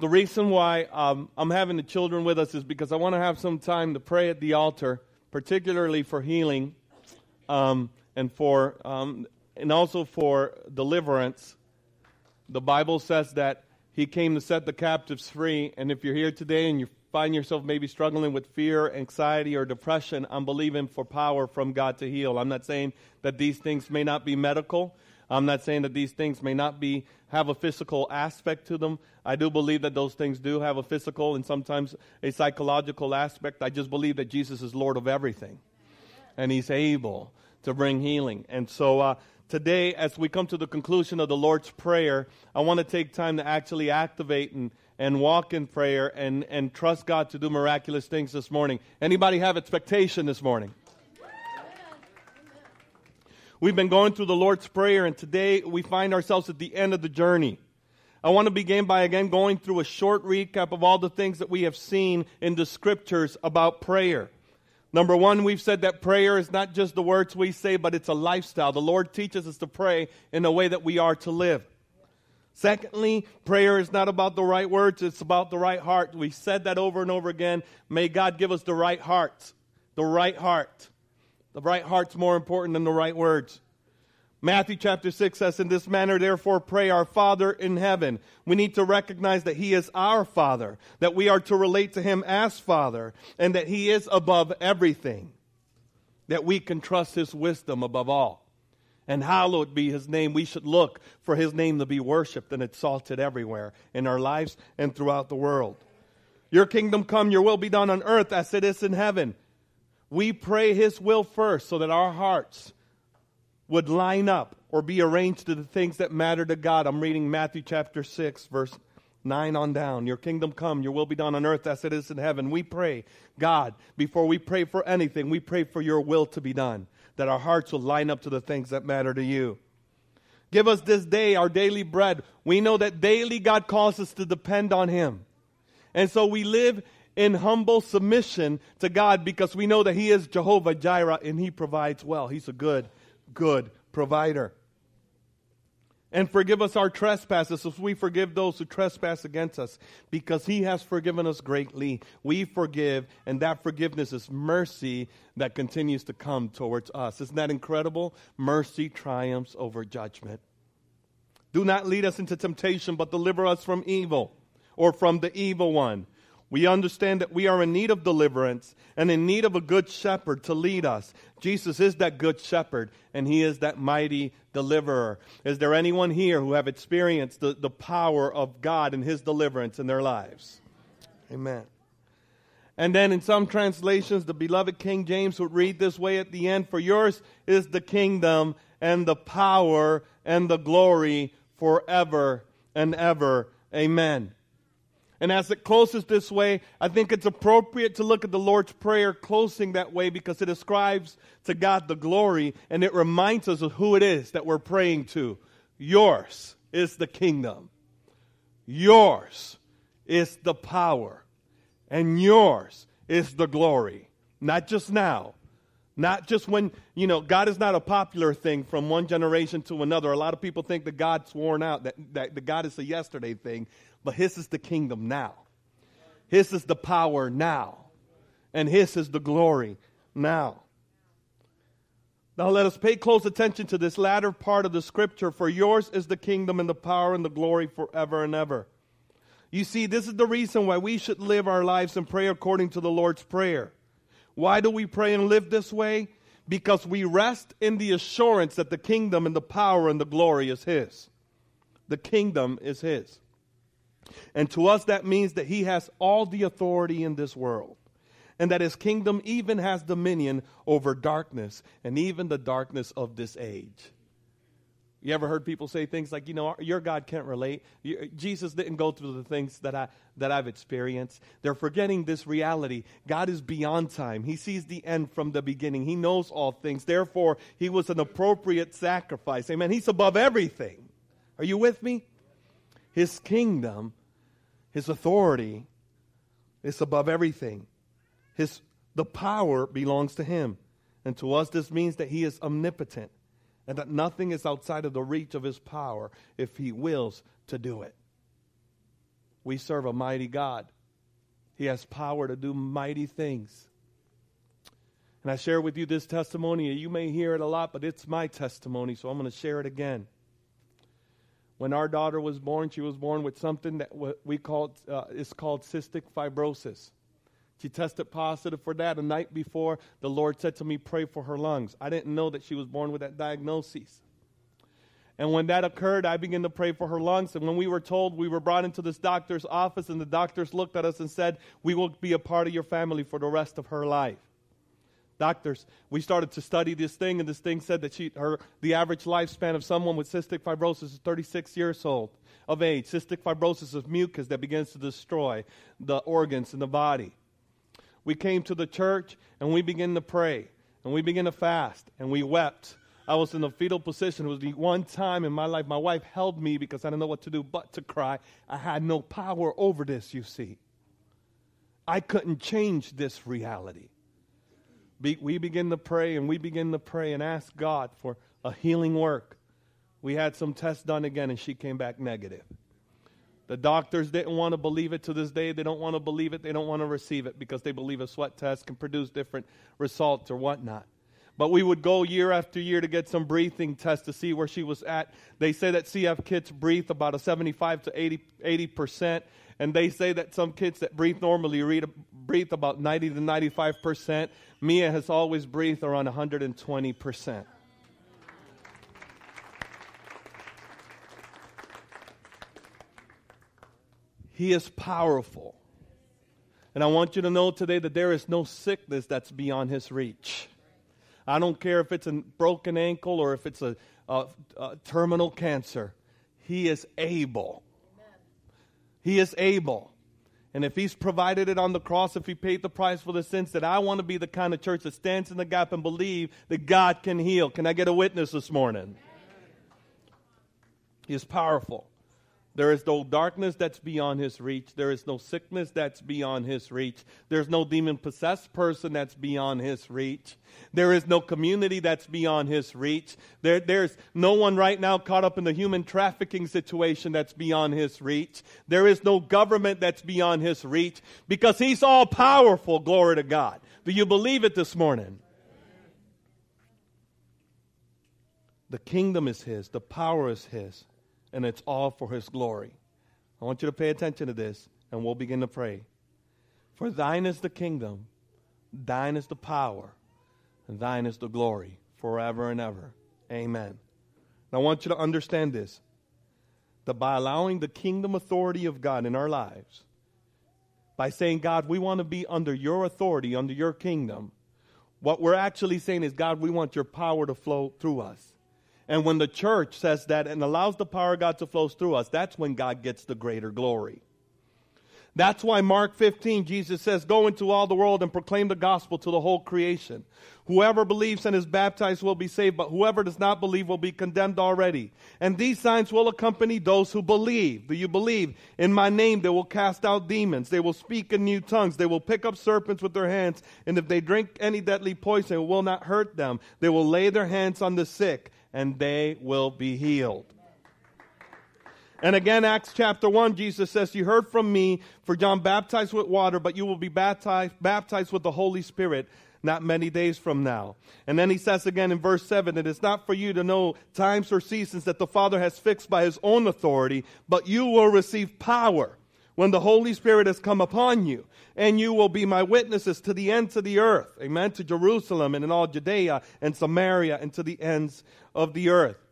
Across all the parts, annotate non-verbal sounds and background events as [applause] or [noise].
the reason why um, I'm having the children with us is because I want to have some time to pray at the altar, particularly for healing, um, and for um, and also for deliverance. The Bible says that He came to set the captives free, and if you're here today and you find yourself maybe struggling with fear, anxiety, or depression, I'm believing for power from God to heal. I'm not saying that these things may not be medical. I'm not saying that these things may not be have a physical aspect to them. I do believe that those things do have a physical and sometimes a psychological aspect. I just believe that Jesus is Lord of everything, and He's able to bring healing. And so uh, today, as we come to the conclusion of the Lord's Prayer, I want to take time to actually activate and and walk in prayer and, and trust God to do miraculous things this morning. Anybody have expectation this morning? We've been going through the Lord's Prayer, and today we find ourselves at the end of the journey. I want to begin by again going through a short recap of all the things that we have seen in the scriptures about prayer. Number one, we've said that prayer is not just the words we say, but it's a lifestyle. The Lord teaches us to pray in the way that we are to live. Secondly, prayer is not about the right words, it's about the right heart. We've said that over and over again. May God give us the right heart. The right heart. The right heart's more important than the right words. Matthew chapter 6 says, In this manner, therefore, pray our Father in heaven. We need to recognize that He is our Father, that we are to relate to Him as Father, and that He is above everything, that we can trust His wisdom above all. And hallowed be His name. We should look for His name to be worshiped and exalted everywhere in our lives and throughout the world. Your kingdom come, your will be done on earth as it is in heaven. We pray His will first so that our hearts would line up or be arranged to the things that matter to God. I'm reading Matthew chapter 6, verse 9 on down. Your kingdom come, your will be done on earth as it is in heaven. We pray, God, before we pray for anything, we pray for your will to be done, that our hearts will line up to the things that matter to you. Give us this day our daily bread. We know that daily God calls us to depend on Him. And so we live in humble submission to God because we know that He is Jehovah Jireh and He provides well. He's a good, good provider. And forgive us our trespasses as we forgive those who trespass against us because He has forgiven us greatly. We forgive, and that forgiveness is mercy that continues to come towards us. Isn't that incredible? Mercy triumphs over judgment. Do not lead us into temptation, but deliver us from evil or from the evil one. We understand that we are in need of deliverance and in need of a good shepherd to lead us. Jesus is that good shepherd and he is that mighty deliverer. Is there anyone here who have experienced the, the power of God and his deliverance in their lives? Amen. And then in some translations, the beloved King James would read this way at the end For yours is the kingdom and the power and the glory forever and ever. Amen. And as it closes this way, I think it's appropriate to look at the Lord's Prayer closing that way because it ascribes to God the glory and it reminds us of who it is that we're praying to. Yours is the kingdom, yours is the power, and yours is the glory. Not just now, not just when, you know, God is not a popular thing from one generation to another. A lot of people think that God's worn out, that, that, that God is a yesterday thing but His is the kingdom now. His is the power now. And His is the glory now. Now let us pay close attention to this latter part of the scripture. For yours is the kingdom and the power and the glory forever and ever. You see, this is the reason why we should live our lives and pray according to the Lord's Prayer. Why do we pray and live this way? Because we rest in the assurance that the kingdom and the power and the glory is His. The kingdom is His. And to us, that means that he has all the authority in this world. And that his kingdom even has dominion over darkness and even the darkness of this age. You ever heard people say things like, you know, your God can't relate. Jesus didn't go through the things that, I, that I've experienced. They're forgetting this reality. God is beyond time. He sees the end from the beginning. He knows all things. Therefore, he was an appropriate sacrifice. Amen. He's above everything. Are you with me? His kingdom, His authority is above everything. His, the power belongs to Him. And to us, this means that He is omnipotent and that nothing is outside of the reach of His power if He wills to do it. We serve a mighty God. He has power to do mighty things. And I share with you this testimony. You may hear it a lot, but it's my testimony, so I'm going to share it again. When our daughter was born, she was born with something that we call uh, is called cystic fibrosis. She tested positive for that. A night before, the Lord said to me, Pray for her lungs. I didn't know that she was born with that diagnosis. And when that occurred, I began to pray for her lungs. And when we were told, we were brought into this doctor's office, and the doctors looked at us and said, We will be a part of your family for the rest of her life. Doctors, we started to study this thing, and this thing said that she, her, the average lifespan of someone with cystic fibrosis is 36 years old of age. Cystic fibrosis is mucus that begins to destroy the organs in the body. We came to the church and we began to pray and we began to fast and we wept I was in a fetal position. It was the one time in my life my wife held me because I didn't know what to do but to cry. I had no power over this, you see. I couldn't change this reality. Be, we begin to pray and we begin to pray and ask God for a healing work. We had some tests done again and she came back negative. The doctors didn't want to believe it to this day. They don't want to believe it. They don't want to receive it because they believe a sweat test can produce different results or whatnot. But we would go year after year to get some breathing tests to see where she was at. They say that CF kids breathe about a 75 to 80, percent and they say that some kids that breathe normally read, breathe about 90 to 95%. Mia has always breathed around 120%. He is powerful. And I want you to know today that there is no sickness that's beyond his reach. I don't care if it's a broken ankle or if it's a, a, a terminal cancer. He is able. He is able. And if He's provided it on the cross, if He paid the price for the sins, that I want to be the kind of church that stands in the gap and believe that God can heal. Can I get a witness this morning? He is powerful. There is no darkness that's beyond his reach. There is no sickness that's beyond his reach. There's no demon possessed person that's beyond his reach. There is no community that's beyond his reach. There, there's no one right now caught up in the human trafficking situation that's beyond his reach. There is no government that's beyond his reach because he's all powerful. Glory to God. Do you believe it this morning? The kingdom is his, the power is his and it's all for his glory. I want you to pay attention to this, and we'll begin to pray. For thine is the kingdom, thine is the power, and thine is the glory forever and ever. Amen. And I want you to understand this that by allowing the kingdom authority of God in our lives, by saying, God, we want to be under your authority, under your kingdom, what we're actually saying is, God, we want your power to flow through us. And when the church says that and allows the power of God to flow through us, that's when God gets the greater glory. That's why Mark 15, Jesus says, Go into all the world and proclaim the gospel to the whole creation. Whoever believes and is baptized will be saved, but whoever does not believe will be condemned already. And these signs will accompany those who believe. Do you believe? In my name they will cast out demons. They will speak in new tongues. They will pick up serpents with their hands. And if they drink any deadly poison, it will not hurt them. They will lay their hands on the sick and they will be healed. And again, Acts chapter 1, Jesus says, You heard from me, for John baptized with water, but you will be baptized, baptized with the Holy Spirit not many days from now. And then he says again in verse 7 It is not for you to know times or seasons that the Father has fixed by his own authority, but you will receive power when the Holy Spirit has come upon you, and you will be my witnesses to the ends of the earth. Amen. To Jerusalem and in all Judea and Samaria and to the ends of the earth.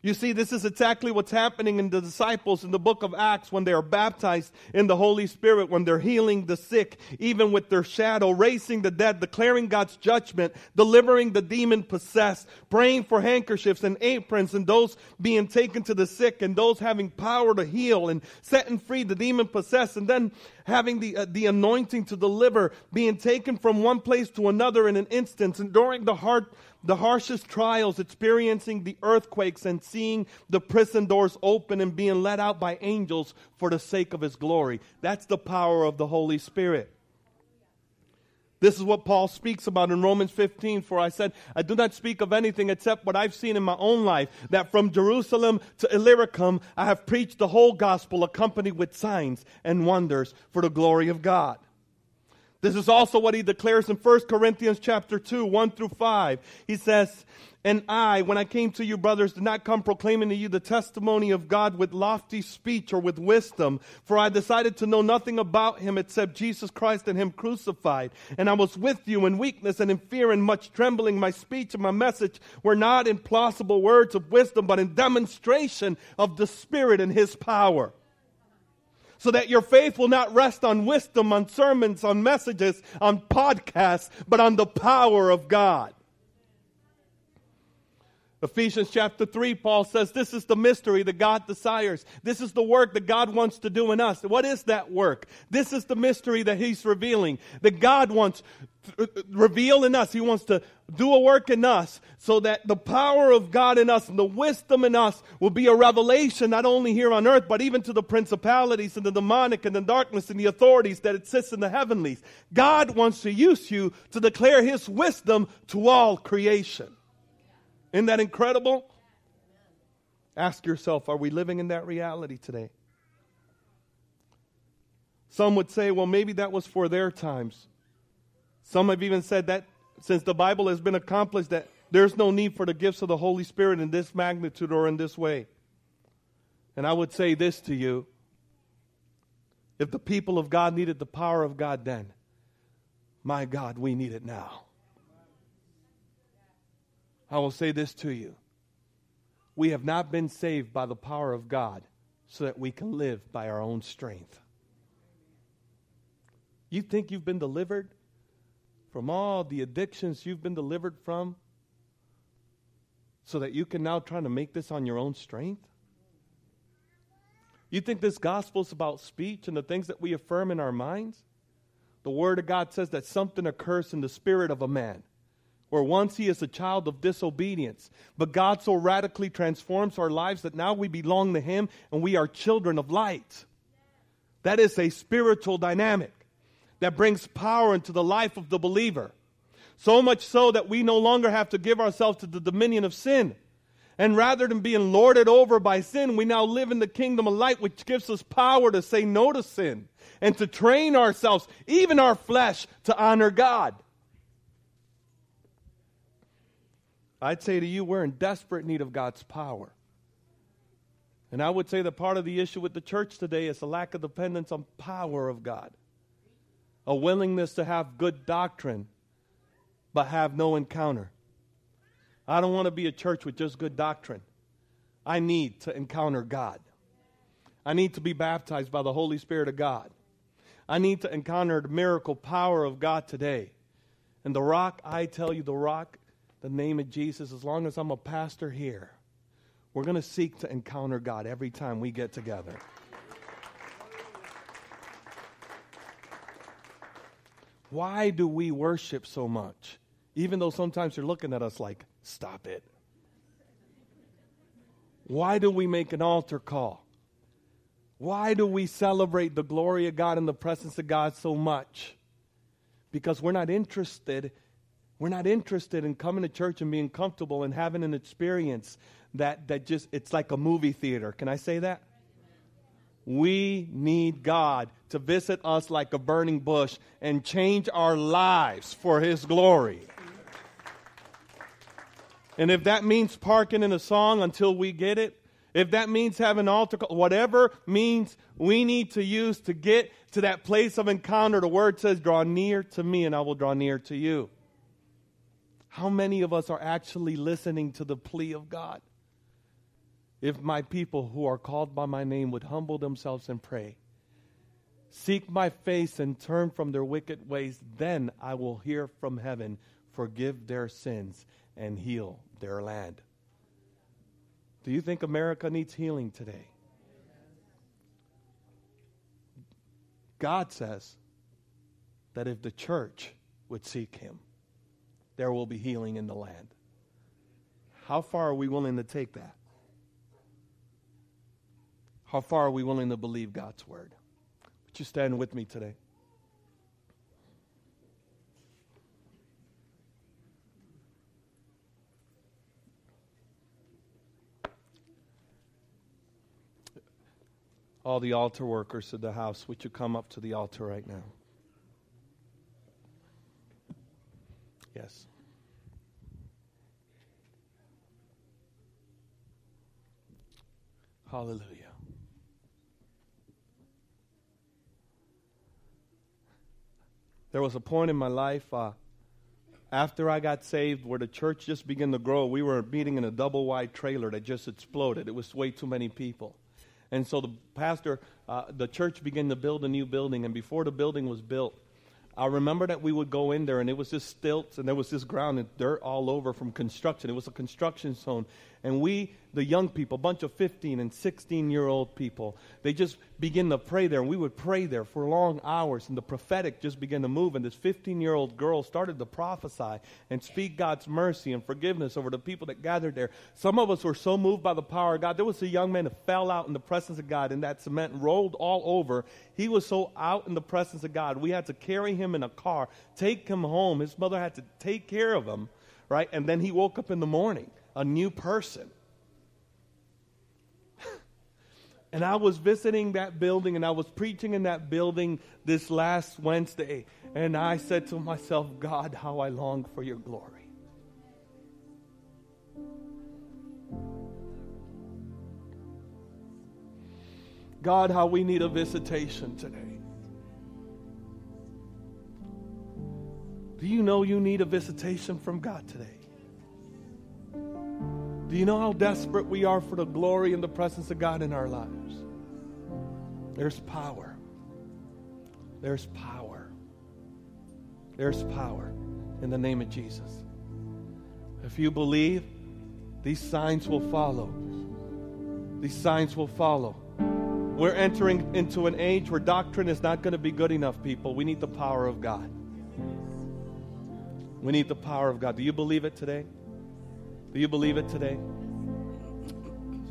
You see, this is exactly what's happening in the disciples in the book of Acts when they are baptized in the Holy Spirit, when they're healing the sick, even with their shadow, raising the dead, declaring God's judgment, delivering the demon possessed, praying for handkerchiefs and aprons, and those being taken to the sick, and those having power to heal, and setting free the demon possessed, and then having the, uh, the anointing to deliver, being taken from one place to another in an instant, and during the heart the harshest trials, experiencing the earthquakes and seeing the prison doors open and being let out by angels for the sake of His glory. That's the power of the Holy Spirit. This is what Paul speaks about in Romans 15. For I said, I do not speak of anything except what I've seen in my own life, that from Jerusalem to Illyricum I have preached the whole gospel accompanied with signs and wonders for the glory of God. This is also what he declares in 1 Corinthians chapter 2, 1 through 5. He says, and I, when I came to you, brothers, did not come proclaiming to you the testimony of God with lofty speech or with wisdom, for I decided to know nothing about him except Jesus Christ and him crucified. And I was with you in weakness and in fear and much trembling. My speech and my message were not in plausible words of wisdom, but in demonstration of the Spirit and his power so that your faith will not rest on wisdom, on sermons, on messages, on podcasts, but on the power of God. Ephesians chapter 3, Paul says, This is the mystery that God desires. This is the work that God wants to do in us. What is that work? This is the mystery that He's revealing, that God wants to uh, uh, reveal in us. He wants to do a work in us so that the power of God in us and the wisdom in us will be a revelation not only here on earth, but even to the principalities and the demonic and the darkness and the authorities that exist in the heavenlies. God wants to use you to declare His wisdom to all creation. Isn't that incredible? Ask yourself, are we living in that reality today? Some would say, well, maybe that was for their times. Some have even said that since the Bible has been accomplished, that there's no need for the gifts of the Holy Spirit in this magnitude or in this way. And I would say this to you if the people of God needed the power of God then, my God, we need it now. I will say this to you. We have not been saved by the power of God so that we can live by our own strength. You think you've been delivered from all the addictions you've been delivered from so that you can now try to make this on your own strength? You think this gospel is about speech and the things that we affirm in our minds? The Word of God says that something occurs in the spirit of a man or once he is a child of disobedience. But God so radically transforms our lives that now we belong to him and we are children of light. That is a spiritual dynamic that brings power into the life of the believer. So much so that we no longer have to give ourselves to the dominion of sin. And rather than being lorded over by sin, we now live in the kingdom of light, which gives us power to say no to sin and to train ourselves, even our flesh, to honor God. I'd say to you, we're in desperate need of God's power. And I would say that part of the issue with the church today is a lack of dependence on power of God. A willingness to have good doctrine, but have no encounter. I don't want to be a church with just good doctrine. I need to encounter God. I need to be baptized by the Holy Spirit of God. I need to encounter the miracle power of God today. And the rock, I tell you, the rock the name of Jesus, as long as I'm a pastor here, we're going to seek to encounter God every time we get together. Why do we worship so much? Even though sometimes you're looking at us like, stop it. Why do we make an altar call? Why do we celebrate the glory of God and the presence of God so much? Because we're not interested we're not interested in coming to church and being comfortable and having an experience that, that just, it's like a movie theater. Can I say that? We need God to visit us like a burning bush and change our lives for His glory. And if that means parking in a song until we get it, if that means having altar, whatever means we need to use to get to that place of encounter, the word says, draw near to me and I will draw near to you. How many of us are actually listening to the plea of God? If my people who are called by my name would humble themselves and pray, seek my face and turn from their wicked ways, then I will hear from heaven, forgive their sins, and heal their land. Do you think America needs healing today? God says that if the church would seek him, there will be healing in the land. How far are we willing to take that? How far are we willing to believe God's word? Would you stand with me today? All the altar workers of the house, would you come up to the altar right now? Yes. Hallelujah. There was a point in my life uh, after I got saved where the church just began to grow. We were meeting in a double wide trailer that just exploded. It was way too many people. And so the pastor, uh, the church began to build a new building. And before the building was built, I remember that we would go in there and it was just stilts and there was this ground and dirt all over from construction. It was a construction zone. And we, the young people, a bunch of 15 and 16 year old people, they just begin to pray there. And we would pray there for long hours. And the prophetic just began to move. And this 15 year old girl started to prophesy and speak God's mercy and forgiveness over the people that gathered there. Some of us were so moved by the power of God. There was a young man that fell out in the presence of God, and that cement and rolled all over. He was so out in the presence of God. We had to carry him in a car, take him home. His mother had to take care of him, right? And then he woke up in the morning a new person. [laughs] and I was visiting that building and I was preaching in that building this last Wednesday. And I said to myself, God, how I long for your glory. God, how we need a visitation today. Do you know you need a visitation from God today? Do you know how desperate we are for the glory and the presence of God in our lives? There's power. There's power. There's power in the name of Jesus. If you believe, these signs will follow. These signs will follow. We're entering into an age where doctrine is not going to be good enough, people. We need the power of God. We need the power of God. Do you believe it today? Do you believe it today?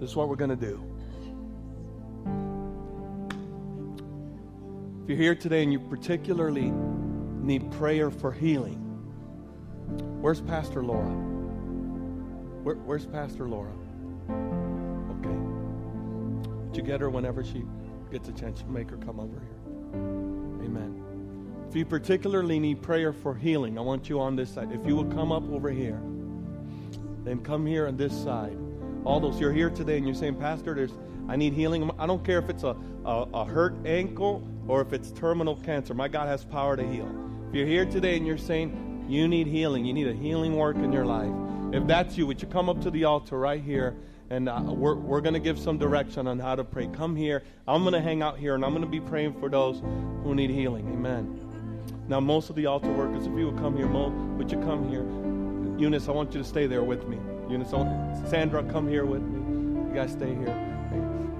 This is what we're going to do. If you're here today and you particularly need prayer for healing, where's Pastor Laura? Where, where's Pastor Laura? Okay. Would you get her whenever she gets a chance? Make her come over here. Amen. If you particularly need prayer for healing, I want you on this side. If you will come up over here then come here on this side. All those you're here today and you're saying, Pastor, there's I need healing. I don't care if it's a, a, a hurt ankle or if it's terminal cancer. My God has power to heal. If you're here today and you're saying you need healing, you need a healing work in your life. If that's you, would you come up to the altar right here? and uh, we're, we're going to give some direction on how to pray. Come here. I'm going to hang out here, and I'm going to be praying for those who need healing. Amen. Now, most of the altar workers, if you would come here, Mo, would you come here? Eunice, I want you to stay there with me. Eunice, Sandra, come here with me. You guys stay here.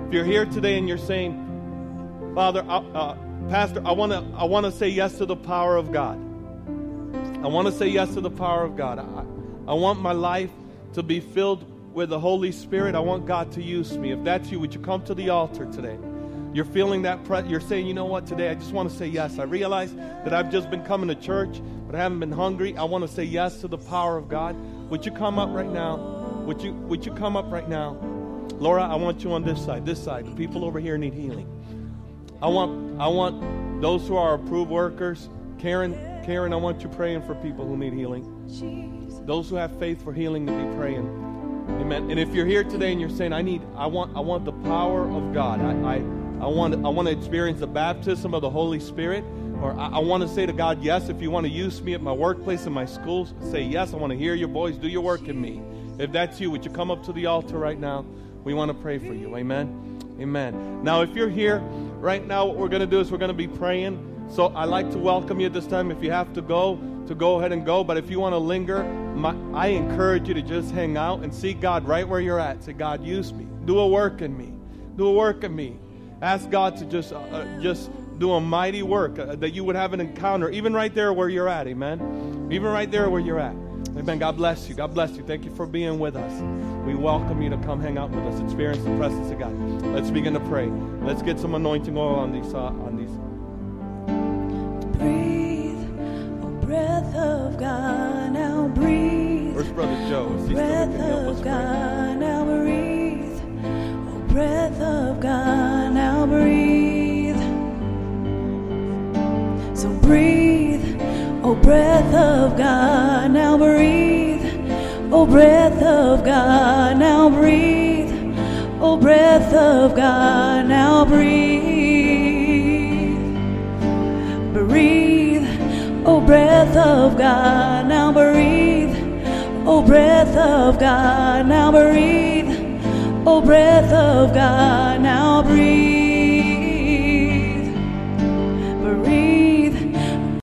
If you're here today and you're saying, Father, uh, Pastor, I want to I want to say yes to the power of God. I want to say yes to the power of God. I, I want my life to be filled with the Holy Spirit. I want God to use me. If that's you, would you come to the altar today? You're feeling that, pre- you're saying, you know what, today I just want to say yes. I realize that I've just been coming to church, but I haven't been hungry. I want to say yes to the power of God. Would you come up right now? Would you, would you come up right now? Laura, I want you on this side, this side. The people over here need healing. I want, I want those who are approved workers. Karen, Karen, I want you praying for people who need healing. Those who have faith for healing to be praying. Amen. And if you're here today and you're saying, I need, I want, I want the power of God. I, I I want, I want to experience the baptism of the Holy Spirit. Or I, I want to say to God, yes, if you want to use me at my workplace and my schools, say yes. I want to hear your voice. Do your work in me. If that's you, would you come up to the altar right now? We want to pray for you. Amen. Amen. Now, if you're here right now, what we're going to do is we're going to be praying. So I'd like to welcome you at this time. If you have to go, to go ahead and go. But if you want to linger, my, I encourage you to just hang out and see God right where you're at. Say, God, use me. Do a work in me. Do a work in me. Ask God to just, uh, uh, just do a mighty work, uh, that you would have an encounter, even right there where you're at. Amen. Even right there where you're at. Amen. God bless you. God bless you. Thank you for being with us. We welcome you to come hang out with us, experience the presence of God. Let's begin to pray. Let's get some anointing oil on these. Uh, on these. Breathe, oh breath of God, now breathe. Where's Brother Joe? Is he still breath can help us of? God, now of God, now breathe. Oh breath of God, now breathe. Oh breath of God, now breathe. Breathe, oh breath of God, now breathe. Oh breath of God, now breathe. Oh breath of God, now breathe.